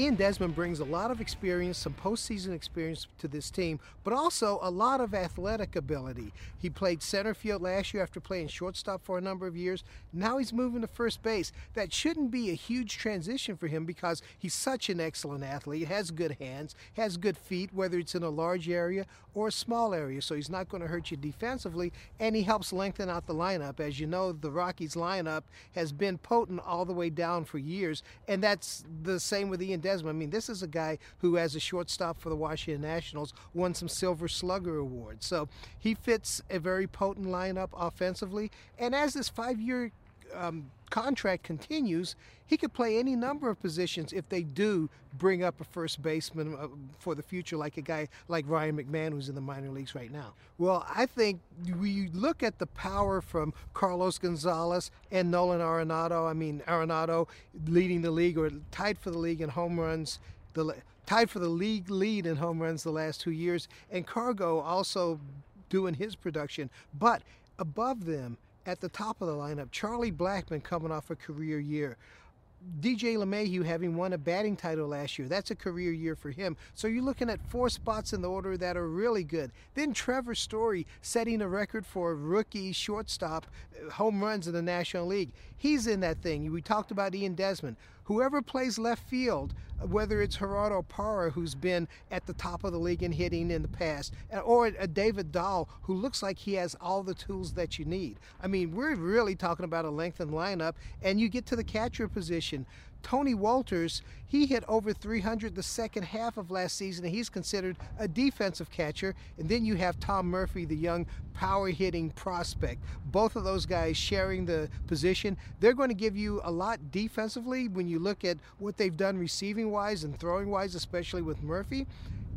Ian Desmond brings a lot of experience, some postseason experience to this team, but also a lot of athletic ability. He played center field last year after playing shortstop for a number of years. Now he's moving to first base. That shouldn't be a huge transition for him because he's such an excellent athlete, has good hands, has good feet, whether it's in a large area or a small area. So he's not going to hurt you defensively, and he helps lengthen out the lineup. As you know, the Rockies lineup has been potent all the way down for years, and that's the same with Ian Desmond. I mean, this is a guy who, as a shortstop for the Washington Nationals, won some Silver Slugger awards. So he fits a very potent lineup offensively. And as this five year um, contract continues, he could play any number of positions if they do bring up a first baseman uh, for the future, like a guy like Ryan McMahon, who's in the minor leagues right now. Well, I think we look at the power from Carlos Gonzalez and Nolan Arenado. I mean, Arenado leading the league or tied for the league in home runs. The tied for the league lead in home runs the last two years, and Cargo also doing his production. But above them, at the top of the lineup, Charlie Blackmon coming off a career year. DJ LeMahieu having won a batting title last year. That's a career year for him. So you're looking at four spots in the order that are really good. Then Trevor Story setting a record for a rookie shortstop uh, home runs in the National League. He's in that thing. We talked about Ian Desmond. Whoever plays left field, uh, whether it's Gerardo Parra, who's been at the top of the league in hitting in the past, uh, or a David Dahl, who looks like he has all the tools that you need. I mean, we're really talking about a lengthened lineup, and you get to the catcher position. Tony Wolters, he hit over 300 the second half of last season, and he's considered a defensive catcher. And then you have Tom Murphy, the young power hitting prospect. Both of those guys sharing the position. They're going to give you a lot defensively when you look at what they've done receiving wise and throwing wise, especially with Murphy.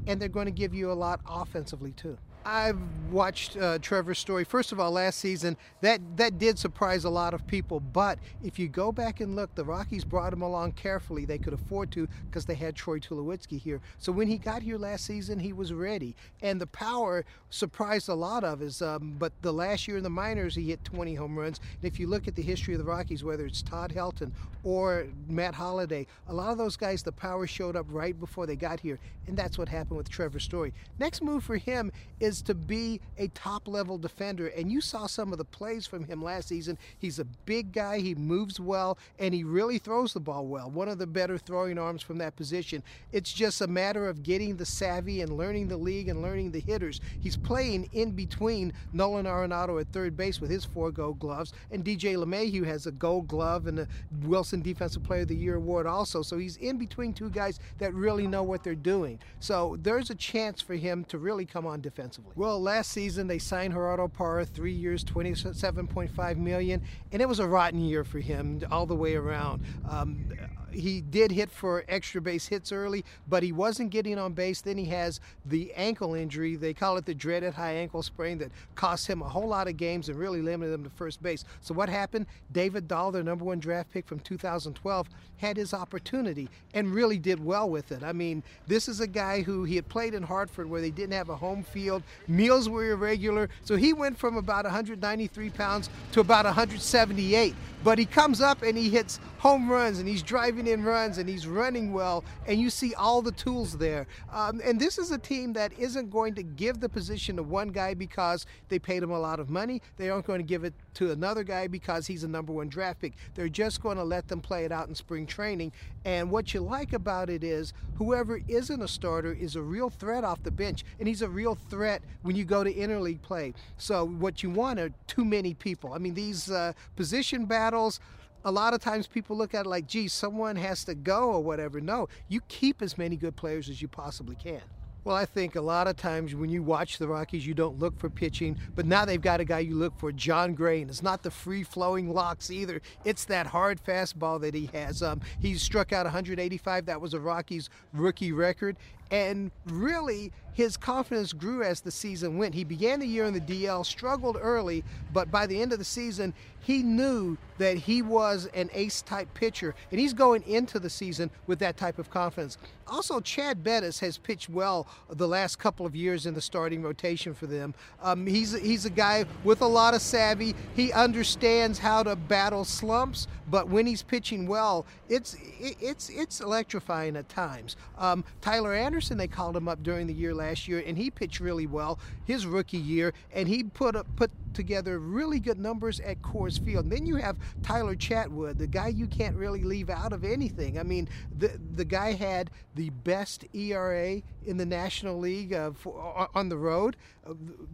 And they're going to give you a lot offensively, too. I've watched uh, Trevor Story. First of all, last season that that did surprise a lot of people. But if you go back and look, the Rockies brought him along carefully. They could afford to because they had Troy Tulowitzki here. So when he got here last season, he was ready, and the power surprised a lot of us. Um, but the last year in the minors, he hit 20 home runs. And if you look at the history of the Rockies, whether it's Todd Helton or Matt Holliday, a lot of those guys, the power showed up right before they got here, and that's what happened with Trevor Story. Next move for him is is to be a top level defender. And you saw some of the plays from him last season. He's a big guy, he moves well, and he really throws the ball well. One of the better throwing arms from that position. It's just a matter of getting the savvy and learning the league and learning the hitters. He's playing in between Nolan Arenado at third base with his four gold gloves, and DJ LeMahieu has a gold glove and a Wilson Defensive Player of the Year award also. So he's in between two guys that really know what they're doing. So there's a chance for him to really come on defensively Well, last season they signed Gerardo Parra, three years, 27.5 million, and it was a rotten year for him all the way around. Um, he did hit for extra base hits early, but he wasn't getting on base. Then he has the ankle injury. They call it the dreaded high ankle sprain that cost him a whole lot of games and really limited him to first base. So what happened? David Dahl, their number one draft pick from 2012, had his opportunity and really did well with it. I mean, this is a guy who he had played in Hartford where they didn't have a home field. Meals were irregular. So he went from about 193 pounds to about 178. But he comes up and he hits home runs and he's driving in runs and he's running well and you see all the tools there. Um, and this is a team that isn't going to give the position to one guy because they paid him a lot of money. They aren't going to give it to another guy because he's a number one draft pick. They're just going to let them play it out in spring training. And what you like about it is whoever isn't a starter is a real threat off the bench and he's a real threat when you go to interleague play. So what you want are too many people. I mean, these uh, position battles a lot of times people look at it like, gee, someone has to go or whatever. No, you keep as many good players as you possibly can. Well, I think a lot of times when you watch the Rockies, you don't look for pitching, but now they've got a guy you look for, Jon Gray, and it's not the free-flowing locks either. It's that hard fastball that he has. Um, he's struck out 185. That was a Rockies rookie record, And really, his confidence grew as the season went. He began the year in the DL, struggled early, but by the end of the season, he knew that he was an ace type pitcher, and he's going into the season with that type of confidence. Also, Chad Bettis has pitched well the last couple of years in the starting rotation for them. Um, he's he's a guy with a lot of savvy. He understands how to battle slumps, but when he's pitching well, it's it's it's electrifying at times. Um, Tyler Anderson, they called him up during the year last year, and he pitched really well his rookie year, and he put up, put together really good numbers at Coors Field. And then you have Tyler Chatwood, the guy you can't really leave out of anything. I mean, the the guy had the best ERA in the National League uh, for, on the road, uh,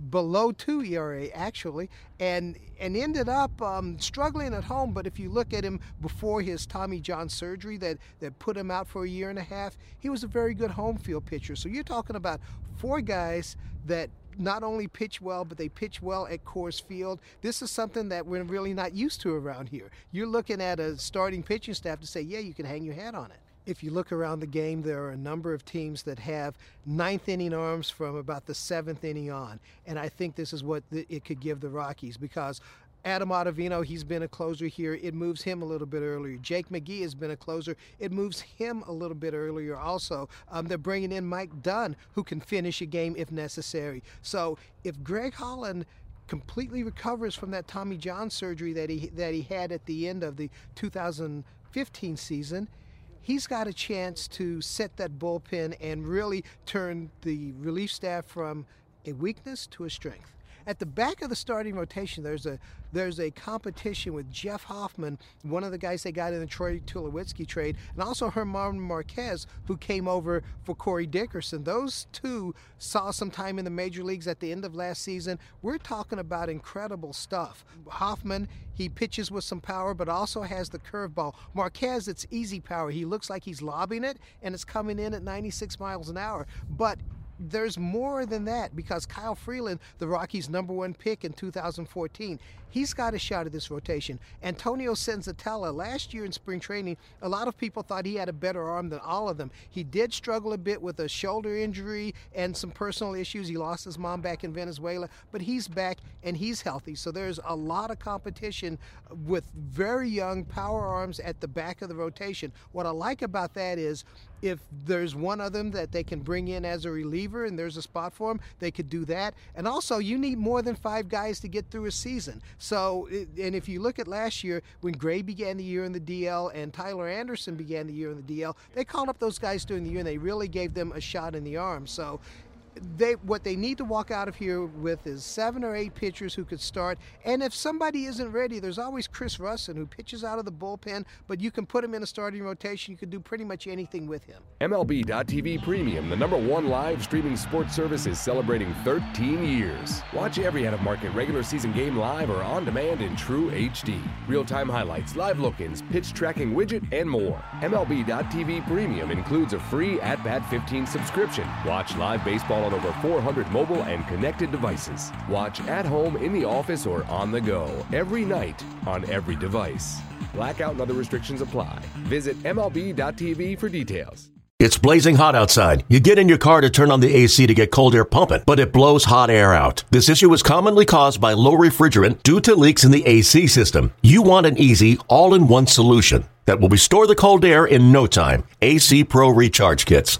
below two ERA actually, and and ended up um, struggling at home. But if you look at him before his Tommy John surgery that that put him out for a year and a half, he was a very good home field pitcher. So you're talking about four guys that not only pitch well, but they pitch well at Coors Field. This is something that we're really not used to around here. You're looking at a starting pitching staff to say, yeah, you can hang your hat on it. If you look around the game, there are a number of teams that have ninth inning arms from about the seventh inning on. And I think this is what it could give the Rockies because Adam Ottavino, he's been a closer here. It moves him a little bit earlier. Jake McGee has been a closer. It moves him a little bit earlier also. Um, they're bringing in Mike Dunn, who can finish a game if necessary. So if Greg Holland completely recovers from that Tommy John surgery that he that he had at the end of the 2015 season, he's got a chance to set that bullpen and really turn the relief staff from a weakness to a strength. At the back of the starting rotation, there's a there's a competition with Jeff Hoffman, one of the guys they got in the Troy Tulowitzki trade, and also German Marquez, who came over for Corey Dickerson. Those two saw some time in the major leagues at the end of last season. We're talking about incredible stuff. Hoffman, he pitches with some power, but also has the curveball. Marquez, it's easy power. He looks like he's lobbing it, and it's coming in at 96 miles an hour. But there's more than that because Kyle Freeland, the Rockies' number one pick in 2014, he's got a shot at this rotation. Antonio Senzatela, last year in spring training, a lot of people thought he had a better arm than all of them. He did struggle a bit with a shoulder injury and some personal issues. He lost his mom back in Venezuela, but he's back and he's healthy. So there's a lot of competition with very young power arms at the back of the rotation. What I like about that is if there's one of them that they can bring in as a reliever and there's a spot for him, they could do that. And also, you need more than five guys to get through a season. So, and if you look at last year when Gray began the year in the DL and Tyler Anderson began the year in the DL, they called up those guys during the year and they really gave them a shot in the arm. So, they what they need to walk out of here with is seven or eight pitchers who could start. And if somebody isn't ready, there's always Chris Rusin who pitches out of the bullpen, but you can put him in a starting rotation. You can do pretty much anything with him. MLB.tv Premium, the number one live streaming sports service, is celebrating 13 years. Watch every out of market regular season game live or on demand in true HD. Real time highlights, live look ins, pitch tracking widget, and more. MLB.tv Premium includes a free At Bat 15 subscription. Watch live baseball on over 400 mobile and connected devices. Watch at home, in the office, or on the go every night on every device. Blackout and other restrictions apply. Visit MLB.tv for details. It's blazing hot outside. You get in your car to turn on the AC to get cold air pumping, but it blows hot air out. This issue is commonly caused by low refrigerant due to leaks in the AC system. You want an easy, all in one solution that will restore the cold air in no time. AC Pro Recharge Kits.